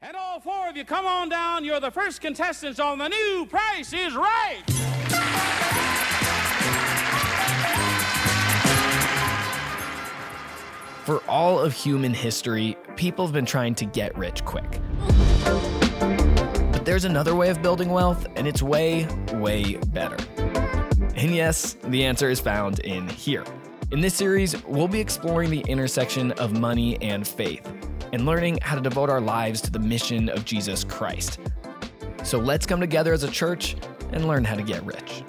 And all four of you, come on down. You're the first contestants on the new Price is Right. For all of human history, people have been trying to get rich quick. But there's another way of building wealth, and it's way, way better. And yes, the answer is found in here. In this series, we'll be exploring the intersection of money and faith and learning how to devote our lives to the mission of Jesus Christ. So let's come together as a church and learn how to get rich.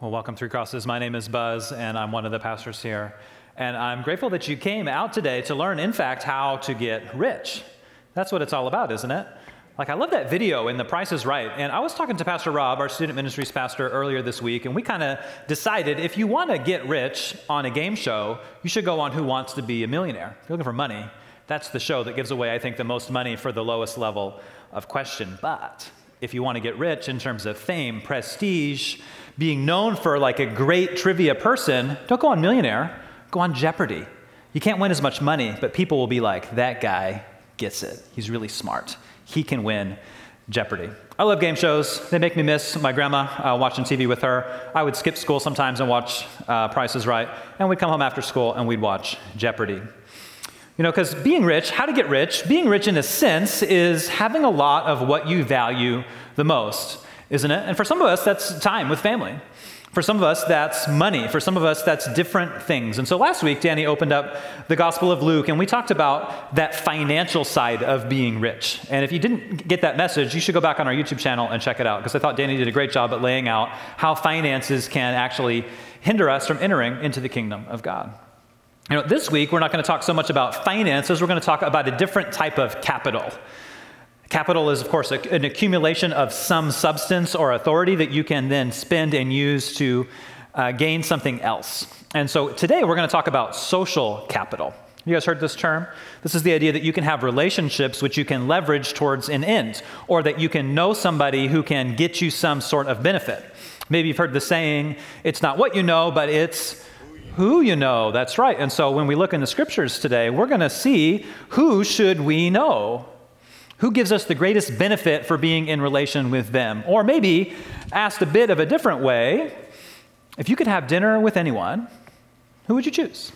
Well, welcome, Three Crosses. My name is Buzz, and I'm one of the pastors here. And I'm grateful that you came out today to learn, in fact, how to get rich. That's what it's all about, isn't it? Like, I love that video in The Price is Right. And I was talking to Pastor Rob, our student ministries pastor, earlier this week, and we kind of decided if you want to get rich on a game show, you should go on Who Wants to Be a Millionaire. If you're looking for money, that's the show that gives away, I think, the most money for the lowest level of question. But if you want to get rich in terms of fame, prestige, being known for like a great trivia person, don't go on Millionaire, go on Jeopardy. You can't win as much money, but people will be like, that guy gets it. He's really smart. He can win Jeopardy. I love game shows. They make me miss my grandma uh, watching TV with her. I would skip school sometimes and watch uh, Price is Right, and we'd come home after school and we'd watch Jeopardy. You know, because being rich, how to get rich, being rich in a sense is having a lot of what you value the most isn't it? And for some of us, that's time with family. For some of us, that's money. For some of us, that's different things. And so last week, Danny opened up the Gospel of Luke, and we talked about that financial side of being rich. And if you didn't get that message, you should go back on our YouTube channel and check it out, because I thought Danny did a great job at laying out how finances can actually hinder us from entering into the kingdom of God. You know, this week, we're not going to talk so much about finances, we're going to talk about a different type of capital. Capital is, of course, an accumulation of some substance or authority that you can then spend and use to uh, gain something else. And so today we're going to talk about social capital. You guys heard this term? This is the idea that you can have relationships which you can leverage towards an end, or that you can know somebody who can get you some sort of benefit. Maybe you've heard the saying, it's not what you know, but it's who you know. That's right. And so when we look in the scriptures today, we're going to see who should we know? Who gives us the greatest benefit for being in relation with them? Or maybe asked a bit of a different way, if you could have dinner with anyone, who would you choose?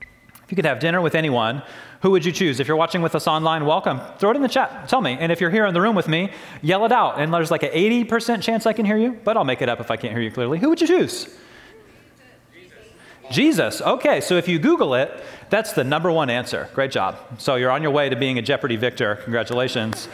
If you could have dinner with anyone, who would you choose? If you're watching with us online, welcome. Throw it in the chat. Tell me. And if you're here in the room with me, yell it out. And there's like an 80% chance I can hear you, but I'll make it up if I can't hear you clearly. Who would you choose? Jesus. Okay, so if you Google it, that's the number one answer. Great job. So you're on your way to being a Jeopardy victor. Congratulations.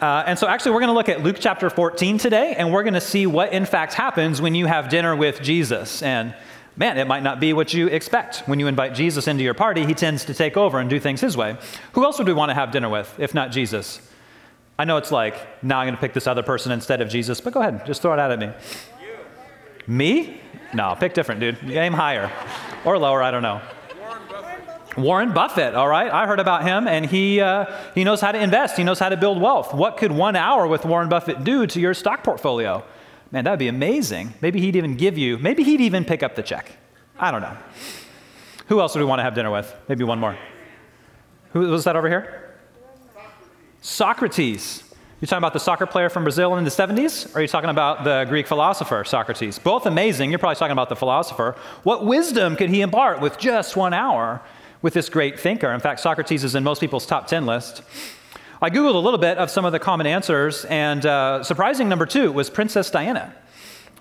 Uh, and so, actually, we're going to look at Luke chapter 14 today, and we're going to see what, in fact, happens when you have dinner with Jesus. And man, it might not be what you expect. When you invite Jesus into your party, he tends to take over and do things his way. Who else would we want to have dinner with, if not Jesus? I know it's like, now I'm going to pick this other person instead of Jesus, but go ahead, just throw it out at me. Me? No, pick different, dude. Aim higher or lower, I don't know. Warren Buffett. Warren Buffett, all right. I heard about him, and he, uh, he knows how to invest. He knows how to build wealth. What could one hour with Warren Buffett do to your stock portfolio? Man, that would be amazing. Maybe he'd even give you, maybe he'd even pick up the check. I don't know. Who else would we want to have dinner with? Maybe one more. Who was that over here? Socrates. You talking about the soccer player from Brazil in the 70s? Or are you talking about the Greek philosopher, Socrates? Both amazing. You're probably talking about the philosopher. What wisdom could he impart with just one hour with this great thinker? In fact, Socrates is in most people's top 10 list. I Googled a little bit of some of the common answers, and uh, surprising number two was Princess Diana.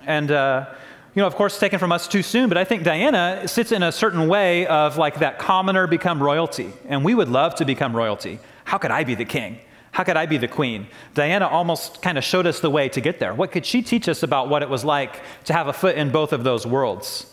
And, uh, you know, of course, taken from us too soon, but I think Diana sits in a certain way of like that commoner become royalty. And we would love to become royalty. How could I be the king? How could I be the queen? Diana almost kind of showed us the way to get there. What could she teach us about what it was like to have a foot in both of those worlds?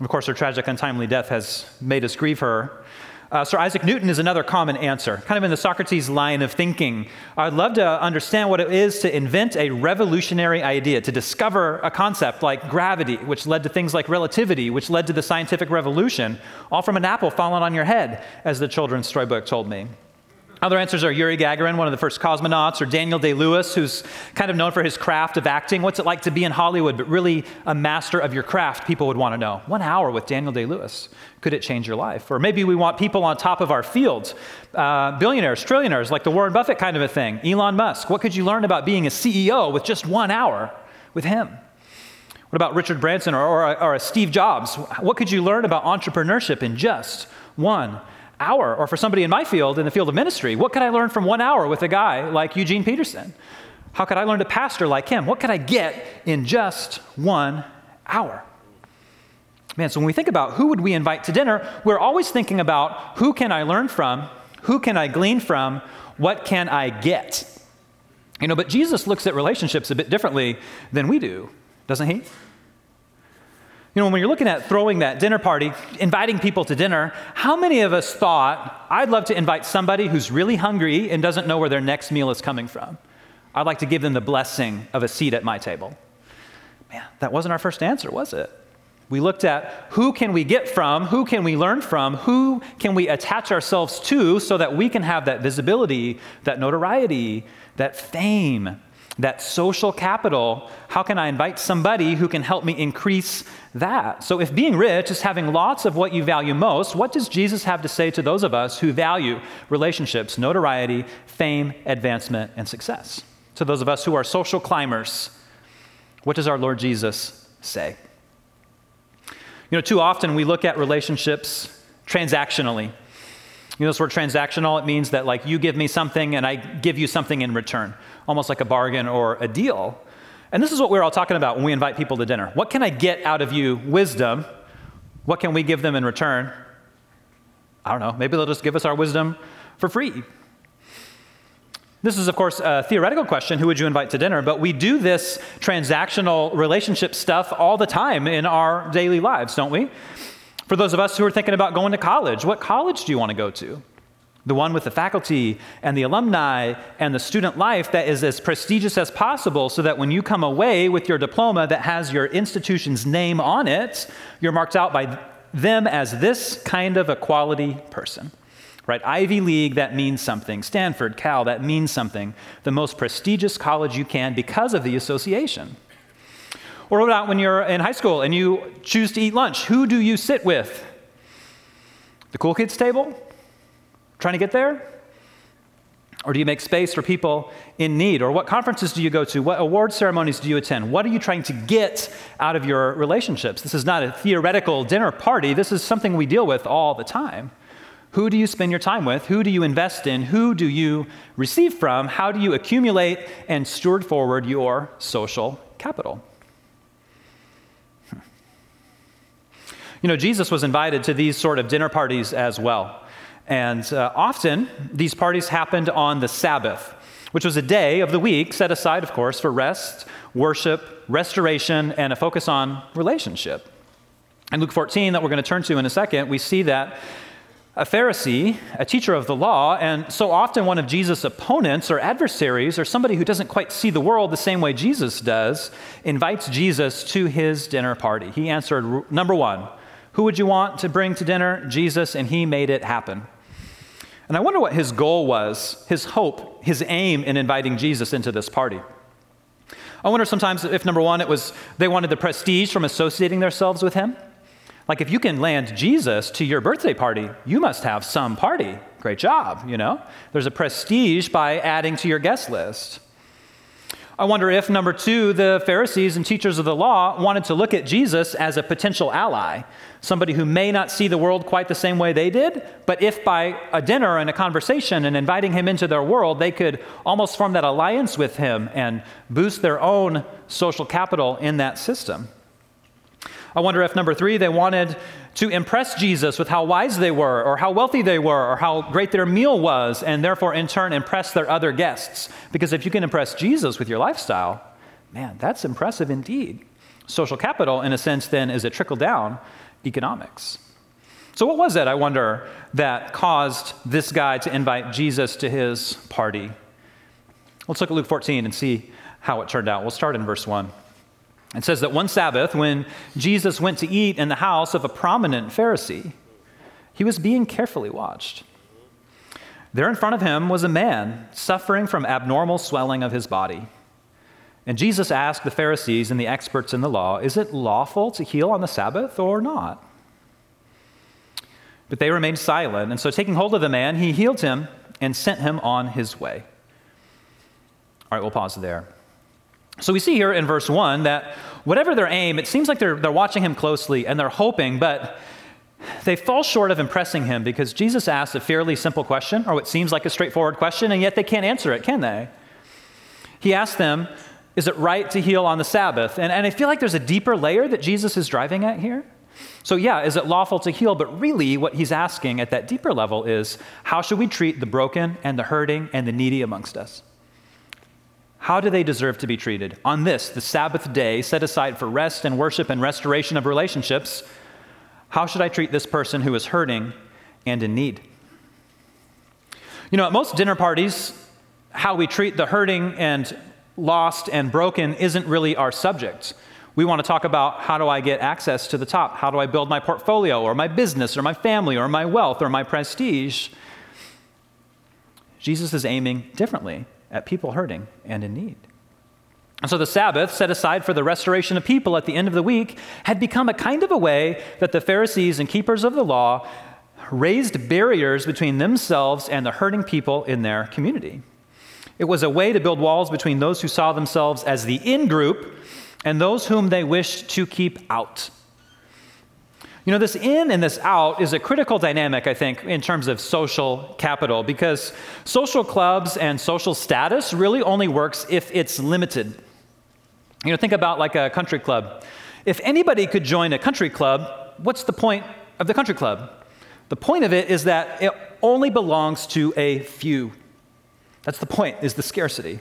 Of course, her tragic, untimely death has made us grieve her. Uh, Sir Isaac Newton is another common answer, kind of in the Socrates line of thinking. I'd love to understand what it is to invent a revolutionary idea, to discover a concept like gravity, which led to things like relativity, which led to the scientific revolution, all from an apple falling on your head, as the children's storybook told me. Other answers are Yuri Gagarin, one of the first cosmonauts, or Daniel Day Lewis, who's kind of known for his craft of acting. What's it like to be in Hollywood, but really a master of your craft? People would want to know. One hour with Daniel Day Lewis. Could it change your life? Or maybe we want people on top of our fields, uh, billionaires, trillionaires, like the Warren Buffett kind of a thing. Elon Musk. What could you learn about being a CEO with just one hour with him? What about Richard Branson or, or, or Steve Jobs? What could you learn about entrepreneurship in just one hour? Or for somebody in my field, in the field of ministry, what could I learn from one hour with a guy like Eugene Peterson? How could I learn to pastor like him? What could I get in just one hour? Man, so when we think about who would we invite to dinner, we're always thinking about who can I learn from? Who can I glean from? What can I get? You know, but Jesus looks at relationships a bit differently than we do, doesn't he? You know, when you're looking at throwing that dinner party, inviting people to dinner, how many of us thought, I'd love to invite somebody who's really hungry and doesn't know where their next meal is coming from? I'd like to give them the blessing of a seat at my table. Man, that wasn't our first answer, was it? We looked at who can we get from, who can we learn from, who can we attach ourselves to so that we can have that visibility, that notoriety, that fame, that social capital, how can I invite somebody who can help me increase that? So, if being rich is having lots of what you value most, what does Jesus have to say to those of us who value relationships, notoriety, fame, advancement, and success? To those of us who are social climbers, what does our Lord Jesus say? You know, too often we look at relationships transactionally. You know, this word transactional, it means that like you give me something and I give you something in return, almost like a bargain or a deal. And this is what we're all talking about when we invite people to dinner. What can I get out of you? Wisdom. What can we give them in return? I don't know. Maybe they'll just give us our wisdom for free. This is, of course, a theoretical question who would you invite to dinner? But we do this transactional relationship stuff all the time in our daily lives, don't we? For those of us who are thinking about going to college, what college do you want to go to? The one with the faculty and the alumni and the student life that is as prestigious as possible so that when you come away with your diploma that has your institution's name on it, you're marked out by them as this kind of a quality person. Right? Ivy League, that means something. Stanford, Cal, that means something. The most prestigious college you can because of the association. Or what about when you're in high school and you choose to eat lunch? Who do you sit with? The cool kids table? Trying to get there? Or do you make space for people in need? Or what conferences do you go to? What award ceremonies do you attend? What are you trying to get out of your relationships? This is not a theoretical dinner party. This is something we deal with all the time. Who do you spend your time with? Who do you invest in? Who do you receive from? How do you accumulate and steward forward your social capital? Hmm. You know, Jesus was invited to these sort of dinner parties as well. And uh, often these parties happened on the Sabbath, which was a day of the week set aside, of course, for rest, worship, restoration, and a focus on relationship. In Luke 14, that we're going to turn to in a second, we see that a Pharisee, a teacher of the law, and so often one of Jesus' opponents or adversaries, or somebody who doesn't quite see the world the same way Jesus does, invites Jesus to his dinner party. He answered, number one, who would you want to bring to dinner? Jesus, and he made it happen. And I wonder what his goal was, his hope, his aim in inviting Jesus into this party. I wonder sometimes if, number one, it was they wanted the prestige from associating themselves with him. Like, if you can land Jesus to your birthday party, you must have some party. Great job, you know? There's a prestige by adding to your guest list. I wonder if, number two, the Pharisees and teachers of the law wanted to look at Jesus as a potential ally, somebody who may not see the world quite the same way they did, but if by a dinner and a conversation and inviting him into their world, they could almost form that alliance with him and boost their own social capital in that system. I wonder if, number three, they wanted to impress Jesus with how wise they were, or how wealthy they were, or how great their meal was, and therefore, in turn, impress their other guests. Because if you can impress Jesus with your lifestyle, man, that's impressive indeed. Social capital, in a sense, then, is a trickle down economics. So, what was it, I wonder, that caused this guy to invite Jesus to his party? Let's look at Luke 14 and see how it turned out. We'll start in verse 1. It says that one Sabbath, when Jesus went to eat in the house of a prominent Pharisee, he was being carefully watched. there in front of him was a man suffering from abnormal swelling of his body. And Jesus asked the Pharisees and the experts in the law, Is it lawful to heal on the Sabbath or not? But they remained silent. And so, taking hold of the man, he healed him and sent him on his way. All right, we'll pause there. So, we see here in verse 1 that whatever their aim, it seems like they're, they're watching him closely and they're hoping, but they fall short of impressing him because Jesus asks a fairly simple question, or what seems like a straightforward question, and yet they can't answer it, can they? He asks them, Is it right to heal on the Sabbath? And, and I feel like there's a deeper layer that Jesus is driving at here. So, yeah, is it lawful to heal? But really, what he's asking at that deeper level is how should we treat the broken and the hurting and the needy amongst us? How do they deserve to be treated? On this, the Sabbath day set aside for rest and worship and restoration of relationships, how should I treat this person who is hurting and in need? You know, at most dinner parties, how we treat the hurting and lost and broken isn't really our subject. We want to talk about how do I get access to the top? How do I build my portfolio or my business or my family or my wealth or my prestige? Jesus is aiming differently at people hurting and in need. And so the Sabbath, set aside for the restoration of people at the end of the week, had become a kind of a way that the Pharisees and keepers of the law raised barriers between themselves and the hurting people in their community. It was a way to build walls between those who saw themselves as the in group and those whom they wished to keep out. You know, this in and this out is a critical dynamic, I think, in terms of social capital, because social clubs and social status really only works if it's limited. You know, think about like a country club. If anybody could join a country club, what's the point of the country club? The point of it is that it only belongs to a few. That's the point, is the scarcity.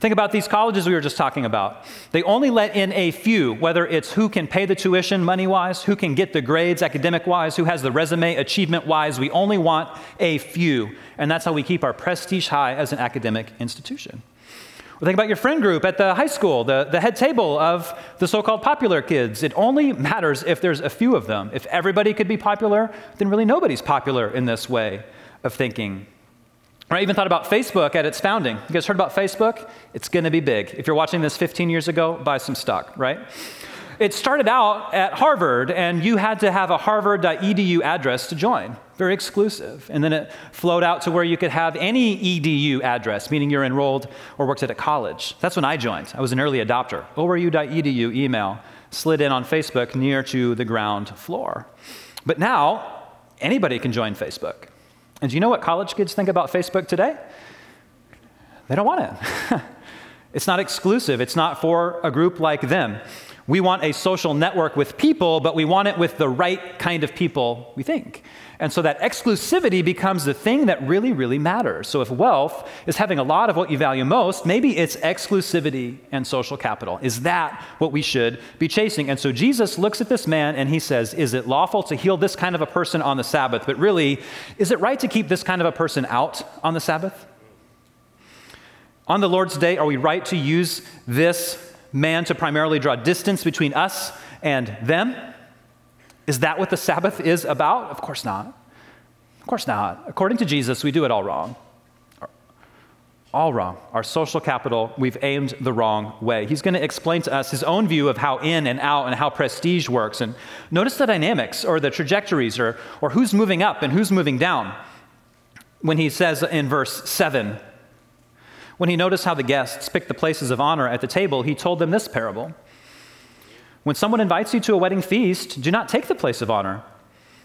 Think about these colleges we were just talking about. They only let in a few, whether it's who can pay the tuition money wise, who can get the grades academic wise, who has the resume achievement wise. We only want a few. And that's how we keep our prestige high as an academic institution. Well, think about your friend group at the high school, the, the head table of the so called popular kids. It only matters if there's a few of them. If everybody could be popular, then really nobody's popular in this way of thinking. I even thought about Facebook at its founding. You guys heard about Facebook? It's going to be big. If you're watching this 15 years ago, buy some stock, right? It started out at Harvard, and you had to have a harvard.edu address to join. Very exclusive. And then it flowed out to where you could have any edu address, meaning you're enrolled or worked at a college. That's when I joined. I was an early adopter. ORU.edu email slid in on Facebook near to the ground floor. But now, anybody can join Facebook. And do you know what college kids think about Facebook today? They don't want it. it's not exclusive, it's not for a group like them. We want a social network with people, but we want it with the right kind of people, we think. And so that exclusivity becomes the thing that really, really matters. So if wealth is having a lot of what you value most, maybe it's exclusivity and social capital. Is that what we should be chasing? And so Jesus looks at this man and he says, Is it lawful to heal this kind of a person on the Sabbath? But really, is it right to keep this kind of a person out on the Sabbath? On the Lord's day, are we right to use this man to primarily draw distance between us and them? Is that what the Sabbath is about? Of course not. Of course not. According to Jesus, we do it all wrong. All wrong. Our social capital, we've aimed the wrong way. He's going to explain to us his own view of how in and out and how prestige works. And notice the dynamics or the trajectories or, or who's moving up and who's moving down. When he says in verse 7, when he noticed how the guests picked the places of honor at the table, he told them this parable. When someone invites you to a wedding feast, do not take the place of honor,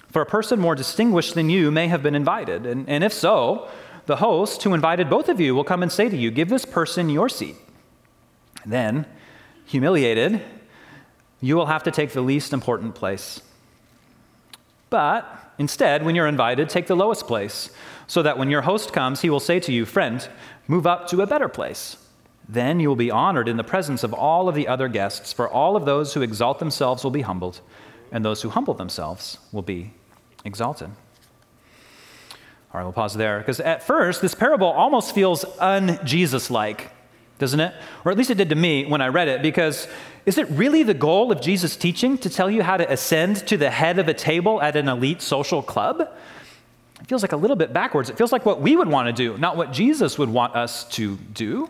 for a person more distinguished than you may have been invited. And, and if so, the host who invited both of you will come and say to you, Give this person your seat. then, humiliated, you will have to take the least important place. But instead, when you're invited, take the lowest place, so that when your host comes, he will say to you, Friend, move up to a better place. Then you will be honored in the presence of all of the other guests, for all of those who exalt themselves will be humbled, and those who humble themselves will be exalted. All right, we'll pause there, because at first, this parable almost feels un Jesus like, doesn't it? Or at least it did to me when I read it, because is it really the goal of Jesus' teaching to tell you how to ascend to the head of a table at an elite social club? It feels like a little bit backwards. It feels like what we would want to do, not what Jesus would want us to do.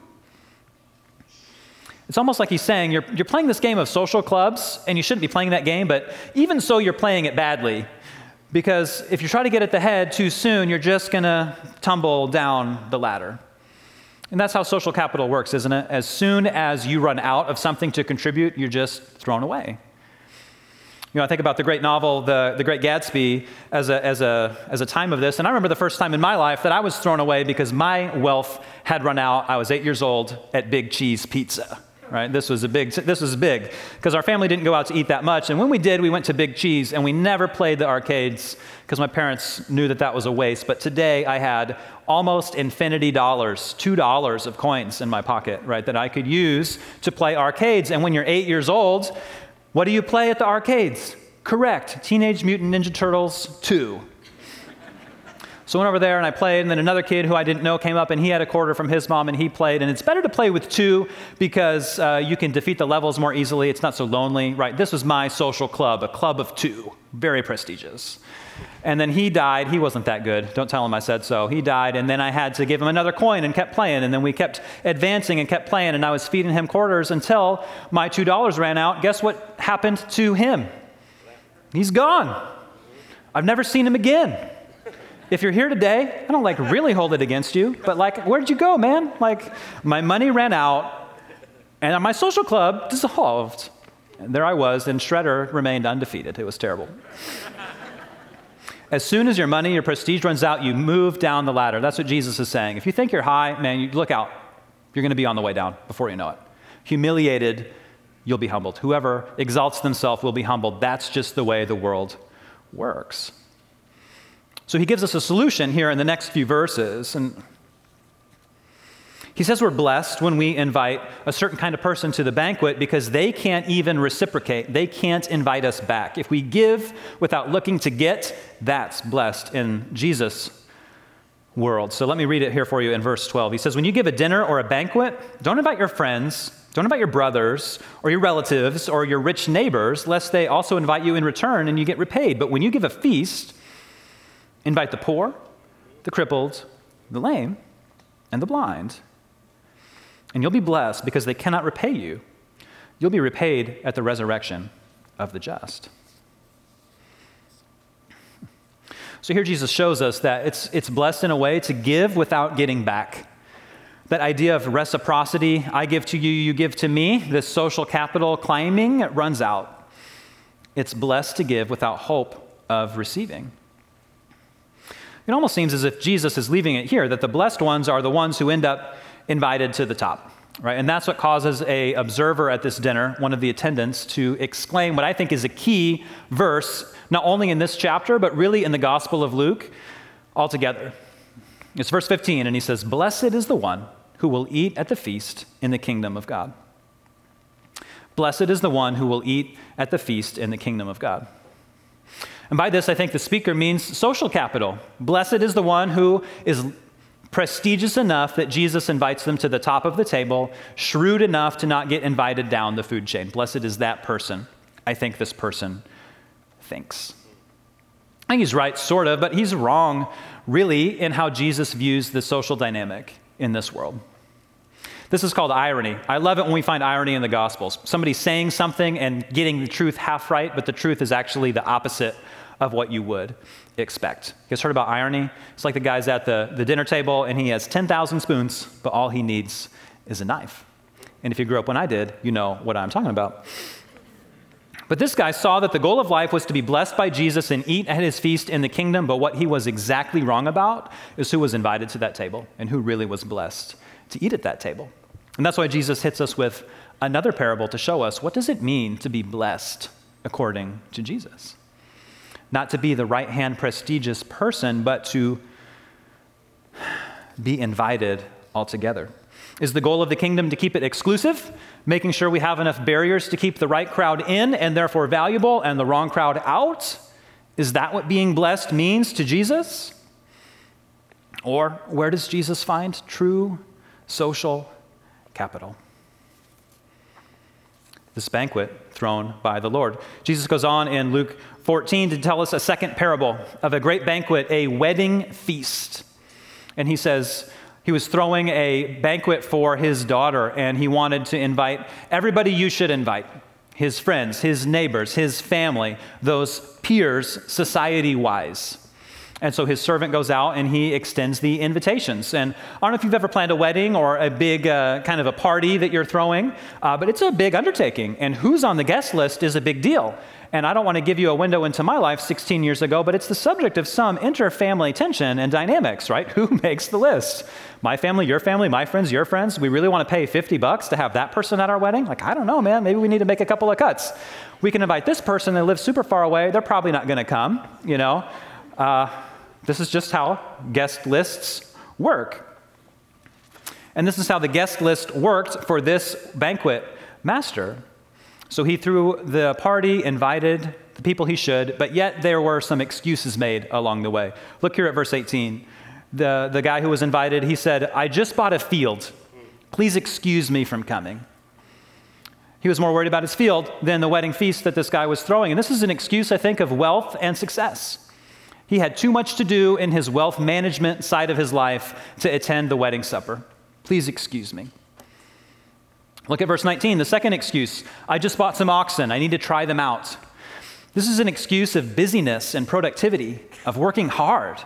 It's almost like he's saying, you're, you're playing this game of social clubs, and you shouldn't be playing that game, but even so, you're playing it badly. Because if you try to get at the head too soon, you're just going to tumble down the ladder. And that's how social capital works, isn't it? As soon as you run out of something to contribute, you're just thrown away. You know, I think about the great novel, The, the Great Gatsby, as a, as, a, as a time of this. And I remember the first time in my life that I was thrown away because my wealth had run out. I was eight years old at Big Cheese Pizza right? This was a big, this was big because our family didn't go out to eat that much. And when we did, we went to Big Cheese and we never played the arcades because my parents knew that that was a waste. But today I had almost infinity dollars, $2 of coins in my pocket, right, that I could use to play arcades. And when you're eight years old, what do you play at the arcades? Correct, Teenage Mutant Ninja Turtles 2. So I went over there and I played, and then another kid who I didn't know came up and he had a quarter from his mom and he played. And it's better to play with two because uh, you can defeat the levels more easily. It's not so lonely, right? This was my social club, a club of two, very prestigious. And then he died. He wasn't that good. Don't tell him I said so. He died, and then I had to give him another coin and kept playing. And then we kept advancing and kept playing, and I was feeding him quarters until my $2 ran out. Guess what happened to him? He's gone. I've never seen him again if you're here today, I don't like really hold it against you, but like, where'd you go, man? Like, my money ran out, and my social club dissolved. And there I was, and Shredder remained undefeated. It was terrible. as soon as your money, your prestige runs out, you move down the ladder. That's what Jesus is saying. If you think you're high, man, you look out. You're going to be on the way down before you know it. Humiliated, you'll be humbled. Whoever exalts themselves will be humbled. That's just the way the world works. So he gives us a solution here in the next few verses. And he says we're blessed when we invite a certain kind of person to the banquet because they can't even reciprocate. They can't invite us back. If we give without looking to get, that's blessed in Jesus' world. So let me read it here for you in verse 12. He says, When you give a dinner or a banquet, don't invite your friends, don't invite your brothers or your relatives or your rich neighbors, lest they also invite you in return and you get repaid. But when you give a feast, Invite the poor, the crippled, the lame, and the blind. And you'll be blessed because they cannot repay you. You'll be repaid at the resurrection of the just. So here Jesus shows us that it's, it's blessed in a way to give without getting back. That idea of reciprocity, I give to you, you give to me, this social capital climbing, it runs out. It's blessed to give without hope of receiving. It almost seems as if Jesus is leaving it here that the blessed ones are the ones who end up invited to the top. Right? And that's what causes a observer at this dinner, one of the attendants, to exclaim what I think is a key verse, not only in this chapter, but really in the Gospel of Luke altogether. It's verse 15, and he says, Blessed is the one who will eat at the feast in the kingdom of God. Blessed is the one who will eat at the feast in the kingdom of God. And by this, I think the speaker means social capital. Blessed is the one who is prestigious enough that Jesus invites them to the top of the table, shrewd enough to not get invited down the food chain. Blessed is that person. I think this person thinks. I think he's right, sort of, but he's wrong, really, in how Jesus views the social dynamic in this world. This is called irony. I love it when we find irony in the Gospels. Somebody saying something and getting the truth half right, but the truth is actually the opposite of what you would expect. You guys heard about irony? It's like the guy's at the, the dinner table and he has 10,000 spoons, but all he needs is a knife. And if you grew up when I did, you know what I'm talking about. But this guy saw that the goal of life was to be blessed by Jesus and eat at his feast in the kingdom, but what he was exactly wrong about is who was invited to that table and who really was blessed to eat at that table. And that's why Jesus hits us with another parable to show us what does it mean to be blessed according to Jesus? Not to be the right hand prestigious person, but to be invited altogether. Is the goal of the kingdom to keep it exclusive, making sure we have enough barriers to keep the right crowd in and therefore valuable and the wrong crowd out? Is that what being blessed means to Jesus? Or where does Jesus find true social capital? This banquet thrown by the Lord. Jesus goes on in Luke 14 to tell us a second parable of a great banquet, a wedding feast. And he says, he was throwing a banquet for his daughter, and he wanted to invite everybody you should invite his friends, his neighbors, his family, those peers, society wise. And so his servant goes out and he extends the invitations. And I don't know if you've ever planned a wedding or a big uh, kind of a party that you're throwing, uh, but it's a big undertaking. And who's on the guest list is a big deal. And I don't want to give you a window into my life 16 years ago, but it's the subject of some inter-family tension and dynamics, right? Who makes the list? My family, your family, my friends, your friends. We really want to pay 50 bucks to have that person at our wedding? Like, I don't know, man. Maybe we need to make a couple of cuts. We can invite this person that lives super far away. They're probably not going to come, you know? Uh, this is just how guest lists work. And this is how the guest list worked for this banquet master. So he threw the party, invited the people he should, but yet there were some excuses made along the way. Look here at verse 18. The, the guy who was invited, he said, I just bought a field. Please excuse me from coming. He was more worried about his field than the wedding feast that this guy was throwing. And this is an excuse, I think, of wealth and success. He had too much to do in his wealth management side of his life to attend the wedding supper. Please excuse me. Look at verse 19, the second excuse. I just bought some oxen. I need to try them out. This is an excuse of busyness and productivity, of working hard.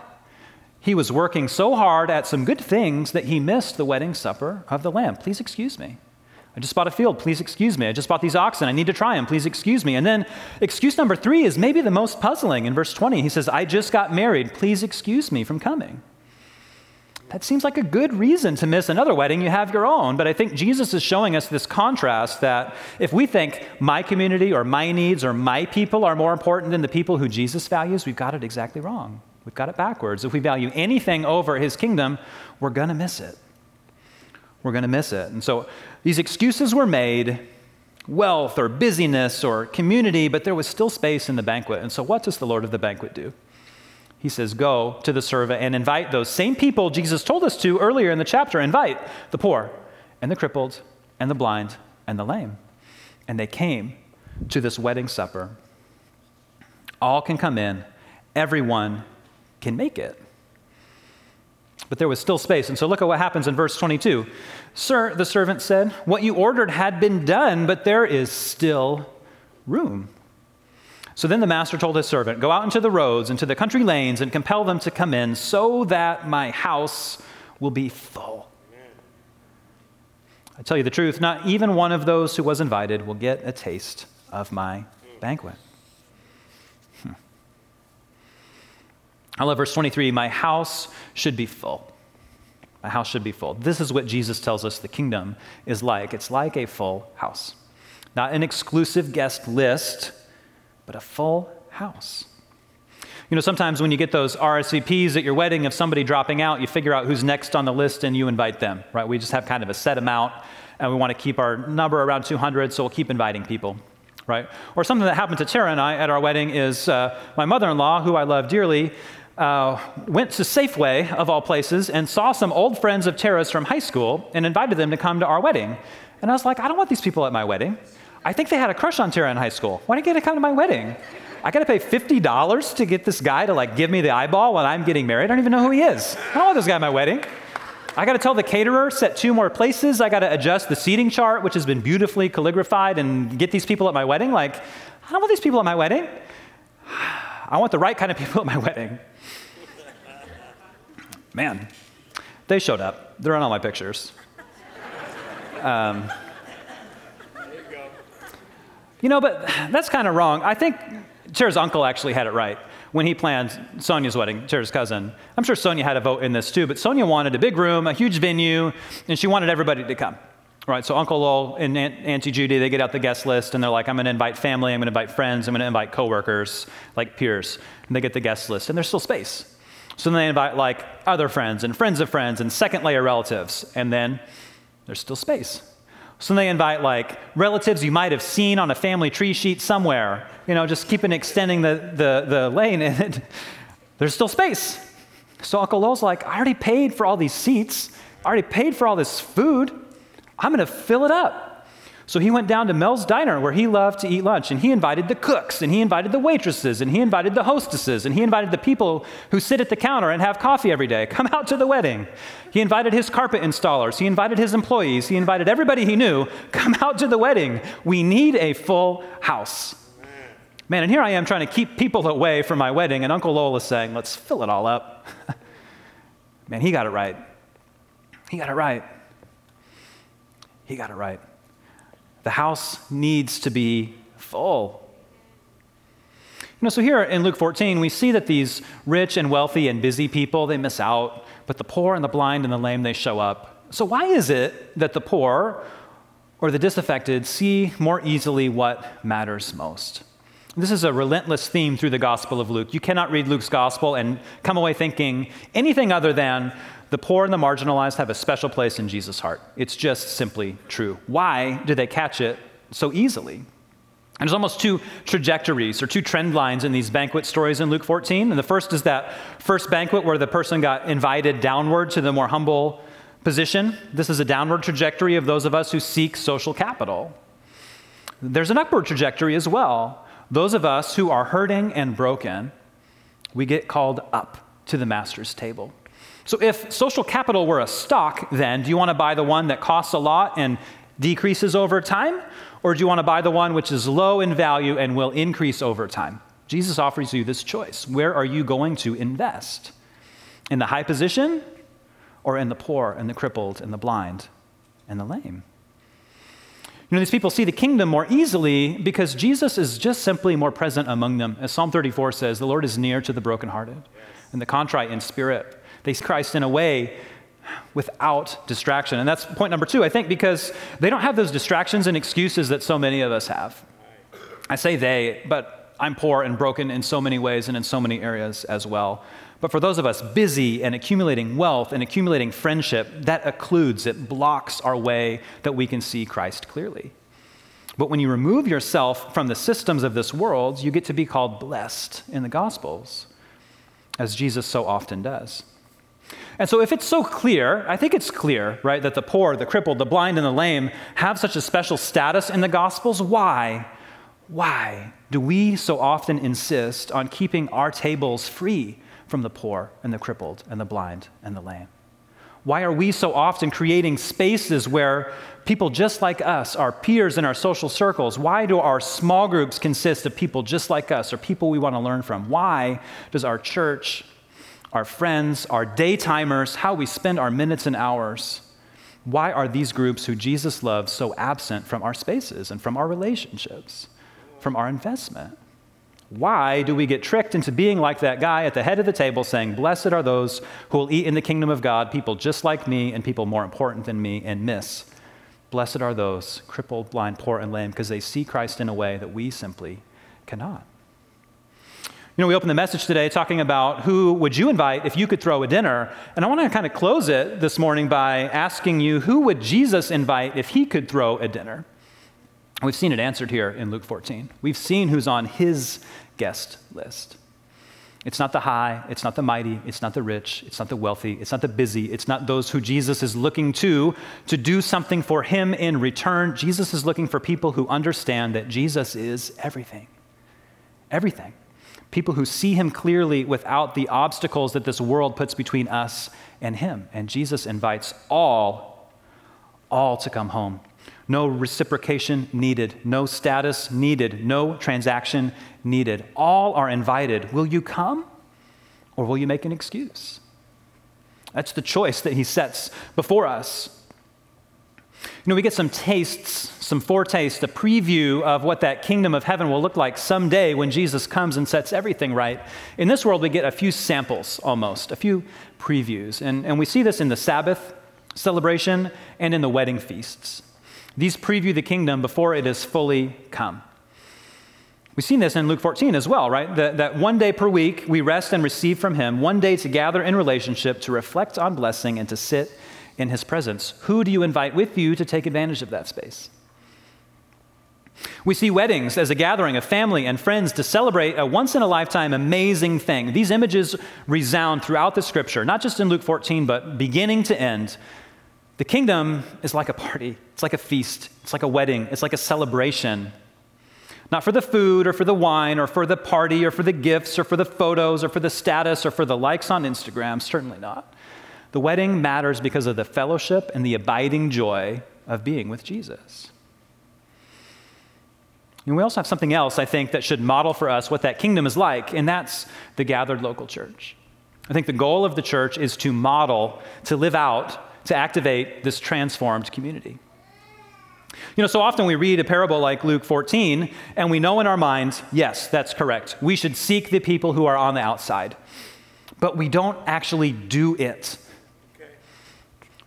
He was working so hard at some good things that he missed the wedding supper of the Lamb. Please excuse me. I just bought a field. Please excuse me. I just bought these oxen. I need to try them. Please excuse me. And then excuse number three is maybe the most puzzling. In verse 20, he says, I just got married. Please excuse me from coming. That seems like a good reason to miss another wedding. You have your own. But I think Jesus is showing us this contrast that if we think my community or my needs or my people are more important than the people who Jesus values, we've got it exactly wrong. We've got it backwards. If we value anything over his kingdom, we're going to miss it. We're going to miss it. And so these excuses were made wealth or busyness or community, but there was still space in the banquet. And so, what does the Lord of the banquet do? He says, Go to the servant and invite those same people Jesus told us to earlier in the chapter invite the poor and the crippled and the blind and the lame. And they came to this wedding supper. All can come in, everyone can make it. But there was still space. And so look at what happens in verse 22. Sir, the servant said, what you ordered had been done, but there is still room. So then the master told his servant, Go out into the roads, into the country lanes, and compel them to come in, so that my house will be full. I tell you the truth, not even one of those who was invited will get a taste of my banquet. I love verse 23 My house should be full. My house should be full. This is what Jesus tells us the kingdom is like it's like a full house, not an exclusive guest list, but a full house. You know, sometimes when you get those RSVPs at your wedding of somebody dropping out, you figure out who's next on the list and you invite them, right? We just have kind of a set amount and we want to keep our number around 200, so we'll keep inviting people, right? Or something that happened to Tara and I at our wedding is uh, my mother in law, who I love dearly, uh, went to Safeway, of all places, and saw some old friends of Tara's from high school and invited them to come to our wedding. And I was like, I don't want these people at my wedding. I think they had a crush on Tara in high school. Why didn't you get to come to my wedding? I got to pay $50 to get this guy to like give me the eyeball when I'm getting married. I don't even know who he is. I don't want this guy at my wedding. I got to tell the caterer, set two more places. I got to adjust the seating chart, which has been beautifully calligraphied, and get these people at my wedding. Like, I don't want these people at my wedding. I want the right kind of people at my wedding. Man, they showed up. They're on all my pictures. Um, you know, but that's kind of wrong. I think Tara's uncle actually had it right when he planned Sonia's wedding, Tara's cousin. I'm sure Sonia had a vote in this too, but Sonia wanted a big room, a huge venue, and she wanted everybody to come. Right, so Uncle Lowell and Aunt, Auntie Judy, they get out the guest list and they're like, I'm going to invite family, I'm going to invite friends, I'm going to invite coworkers, like peers. And they get the guest list, and there's still space. So then they invite like other friends and friends of friends and second layer relatives, and then there's still space. So then they invite like relatives you might have seen on a family tree sheet somewhere, you know, just keeping extending the, the, the lane, and there's still space. So Uncle Lowell's like, I already paid for all these seats, I already paid for all this food. I'm going to fill it up. So he went down to Mel's Diner where he loved to eat lunch, and he invited the cooks, and he invited the waitresses, and he invited the hostesses, and he invited the people who sit at the counter and have coffee every day. Come out to the wedding. He invited his carpet installers, he invited his employees, he invited everybody he knew. Come out to the wedding. We need a full house. Man, and here I am trying to keep people away from my wedding, and Uncle Lowell is saying, let's fill it all up. Man, he got it right. He got it right. He got it right. The house needs to be full. You know, so here in Luke 14, we see that these rich and wealthy and busy people, they miss out, but the poor and the blind and the lame, they show up. So why is it that the poor or the disaffected see more easily what matters most? This is a relentless theme through the Gospel of Luke. You cannot read Luke's Gospel and come away thinking anything other than the poor and the marginalized have a special place in Jesus' heart. It's just simply true. Why do they catch it so easily? And there's almost two trajectories or two trend lines in these banquet stories in Luke 14. And the first is that first banquet where the person got invited downward to the more humble position. This is a downward trajectory of those of us who seek social capital. There's an upward trajectory as well. Those of us who are hurting and broken, we get called up to the master's table. So, if social capital were a stock, then do you want to buy the one that costs a lot and decreases over time? Or do you want to buy the one which is low in value and will increase over time? Jesus offers you this choice. Where are you going to invest? In the high position or in the poor and the crippled and the blind and the lame? You know, these people see the kingdom more easily because Jesus is just simply more present among them. As Psalm 34 says, the Lord is near to the brokenhearted and the contrite in spirit. They see Christ in a way without distraction. And that's point number two, I think, because they don't have those distractions and excuses that so many of us have. I say they, but I'm poor and broken in so many ways and in so many areas as well. But for those of us busy and accumulating wealth and accumulating friendship, that occludes, it blocks our way that we can see Christ clearly. But when you remove yourself from the systems of this world, you get to be called blessed in the Gospels, as Jesus so often does. And so, if it's so clear, I think it's clear, right, that the poor, the crippled, the blind, and the lame have such a special status in the Gospels. Why? Why do we so often insist on keeping our tables free from the poor and the crippled and the blind and the lame? Why are we so often creating spaces where people just like us, our peers in our social circles, why do our small groups consist of people just like us or people we want to learn from? Why does our church our friends, our daytimers, how we spend our minutes and hours. Why are these groups who Jesus loves so absent from our spaces and from our relationships, from our investment? Why do we get tricked into being like that guy at the head of the table saying, Blessed are those who will eat in the kingdom of God, people just like me and people more important than me, and miss? Blessed are those crippled, blind, poor, and lame because they see Christ in a way that we simply cannot. You know, we opened the message today talking about who would you invite if you could throw a dinner. And I want to kind of close it this morning by asking you who would Jesus invite if he could throw a dinner? We've seen it answered here in Luke 14. We've seen who's on his guest list. It's not the high, it's not the mighty, it's not the rich, it's not the wealthy, it's not the busy, it's not those who Jesus is looking to to do something for him in return. Jesus is looking for people who understand that Jesus is everything. Everything people who see him clearly without the obstacles that this world puts between us and him. And Jesus invites all, all to come home. No reciprocation needed, no status needed, no transaction needed. All are invited. Will you come or will you make an excuse? That's the choice that he sets before us. You know, we get some tastes, some foretaste, a preview of what that kingdom of heaven will look like someday when Jesus comes and sets everything right. In this world, we get a few samples almost, a few previews. And, and we see this in the Sabbath celebration and in the wedding feasts. These preview the kingdom before it is fully come. We've seen this in Luke 14 as well, right? That, that one day per week we rest and receive from Him, one day to gather in relationship, to reflect on blessing, and to sit in his presence. Who do you invite with you to take advantage of that space? We see weddings as a gathering of family and friends to celebrate a once in a lifetime amazing thing. These images resound throughout the scripture, not just in Luke 14, but beginning to end. The kingdom is like a party, it's like a feast, it's like a wedding, it's like a celebration. Not for the food or for the wine or for the party or for the gifts or for the photos or for the status or for the likes on Instagram, certainly not. The wedding matters because of the fellowship and the abiding joy of being with Jesus. And we also have something else, I think, that should model for us what that kingdom is like, and that's the gathered local church. I think the goal of the church is to model, to live out, to activate this transformed community. You know, so often we read a parable like Luke 14, and we know in our minds, yes, that's correct. We should seek the people who are on the outside. But we don't actually do it.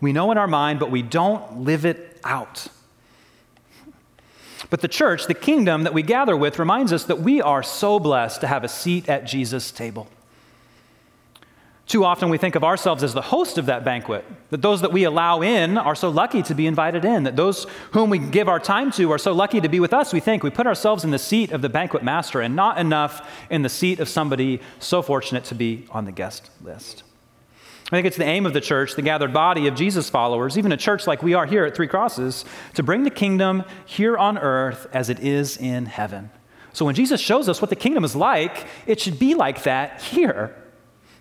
We know in our mind, but we don't live it out. But the church, the kingdom that we gather with, reminds us that we are so blessed to have a seat at Jesus' table. Too often we think of ourselves as the host of that banquet, that those that we allow in are so lucky to be invited in, that those whom we give our time to are so lucky to be with us. We think we put ourselves in the seat of the banquet master and not enough in the seat of somebody so fortunate to be on the guest list. I think it's the aim of the church, the gathered body of Jesus followers, even a church like we are here at Three Crosses, to bring the kingdom here on earth as it is in heaven. So when Jesus shows us what the kingdom is like, it should be like that here.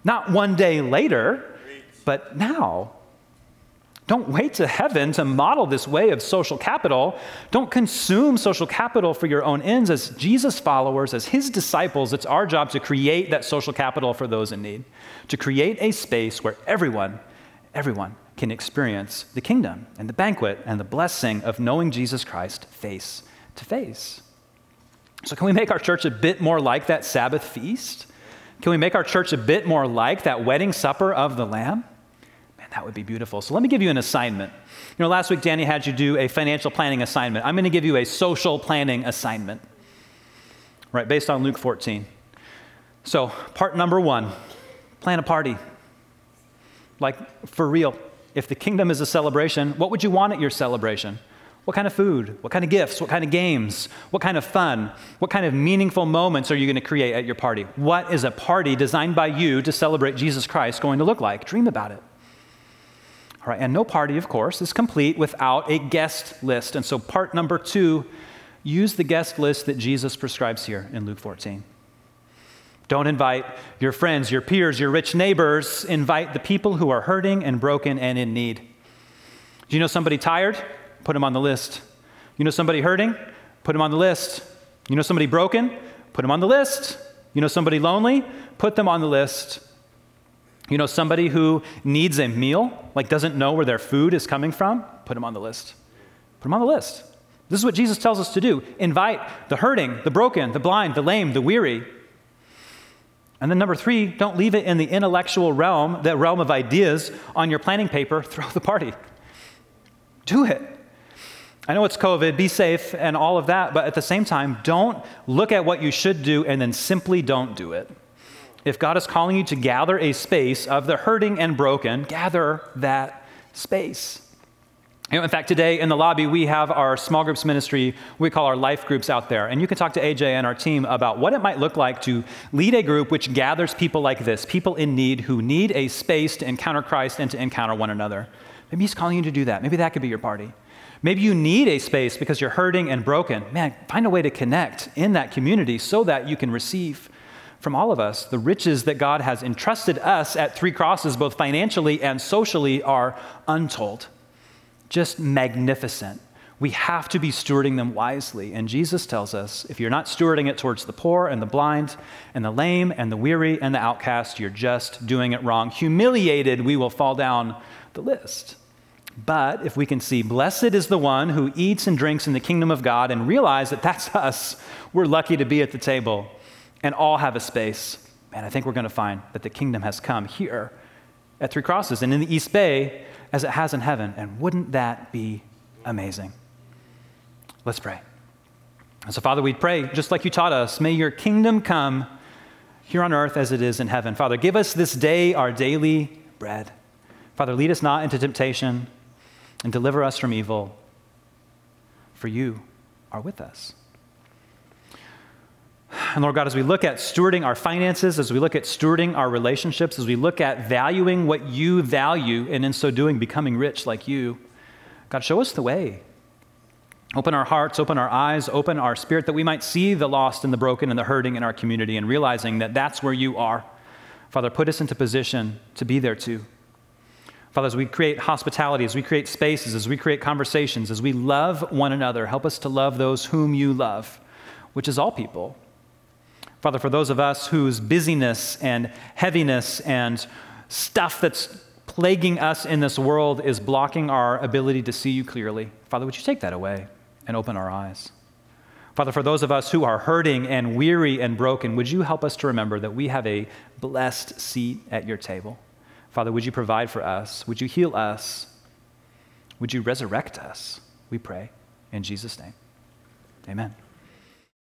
Not one day later, but now. Don't wait to heaven to model this way of social capital. Don't consume social capital for your own ends. As Jesus followers, as his disciples, it's our job to create that social capital for those in need, to create a space where everyone, everyone can experience the kingdom and the banquet and the blessing of knowing Jesus Christ face to face. So, can we make our church a bit more like that Sabbath feast? Can we make our church a bit more like that wedding supper of the Lamb? That would be beautiful. So let me give you an assignment. You know, last week Danny had you do a financial planning assignment. I'm going to give you a social planning assignment, right, based on Luke 14. So, part number one plan a party. Like, for real. If the kingdom is a celebration, what would you want at your celebration? What kind of food? What kind of gifts? What kind of games? What kind of fun? What kind of meaningful moments are you going to create at your party? What is a party designed by you to celebrate Jesus Christ going to look like? Dream about it. And no party, of course, is complete without a guest list. And so, part number two, use the guest list that Jesus prescribes here in Luke 14. Don't invite your friends, your peers, your rich neighbors. Invite the people who are hurting and broken and in need. Do you know somebody tired? Put them on the list. You know somebody hurting? Put them on the list. You know somebody broken? Put them on the list. You know somebody lonely? Put them on the list. You know, somebody who needs a meal, like doesn't know where their food is coming from, put them on the list. Put them on the list. This is what Jesus tells us to do invite the hurting, the broken, the blind, the lame, the weary. And then, number three, don't leave it in the intellectual realm, the realm of ideas on your planning paper. Throw the party. Do it. I know it's COVID, be safe, and all of that, but at the same time, don't look at what you should do and then simply don't do it. If God is calling you to gather a space of the hurting and broken, gather that space. You know, in fact, today in the lobby, we have our small groups ministry, we call our life groups out there. And you can talk to AJ and our team about what it might look like to lead a group which gathers people like this, people in need who need a space to encounter Christ and to encounter one another. Maybe He's calling you to do that. Maybe that could be your party. Maybe you need a space because you're hurting and broken. Man, find a way to connect in that community so that you can receive from all of us. The riches that God has entrusted us at Three Crosses, both financially and socially, are untold. Just magnificent. We have to be stewarding them wisely. And Jesus tells us if you're not stewarding it towards the poor and the blind and the lame and the weary and the outcast, you're just doing it wrong. Humiliated, we will fall down the list. But if we can see, blessed is the one who eats and drinks in the kingdom of God and realize that that's us, we're lucky to be at the table and all have a space. And I think we're going to find that the kingdom has come here at Three Crosses and in the East Bay as it has in heaven. And wouldn't that be amazing? Let's pray. So, Father, we pray, just like you taught us, may your kingdom come here on earth as it is in heaven. Father, give us this day our daily bread. Father, lead us not into temptation and deliver us from evil, for you are with us. And Lord God, as we look at stewarding our finances, as we look at stewarding our relationships, as we look at valuing what you value, and in so doing, becoming rich like you, God, show us the way. Open our hearts, open our eyes, open our spirit that we might see the lost and the broken and the hurting in our community and realizing that that's where you are. Father, put us into position to be there too. Father, as we create hospitality, as we create spaces, as we create conversations, as we love one another, help us to love those whom you love, which is all people. Father, for those of us whose busyness and heaviness and stuff that's plaguing us in this world is blocking our ability to see you clearly, Father, would you take that away and open our eyes? Father, for those of us who are hurting and weary and broken, would you help us to remember that we have a blessed seat at your table? Father, would you provide for us? Would you heal us? Would you resurrect us? We pray in Jesus' name. Amen.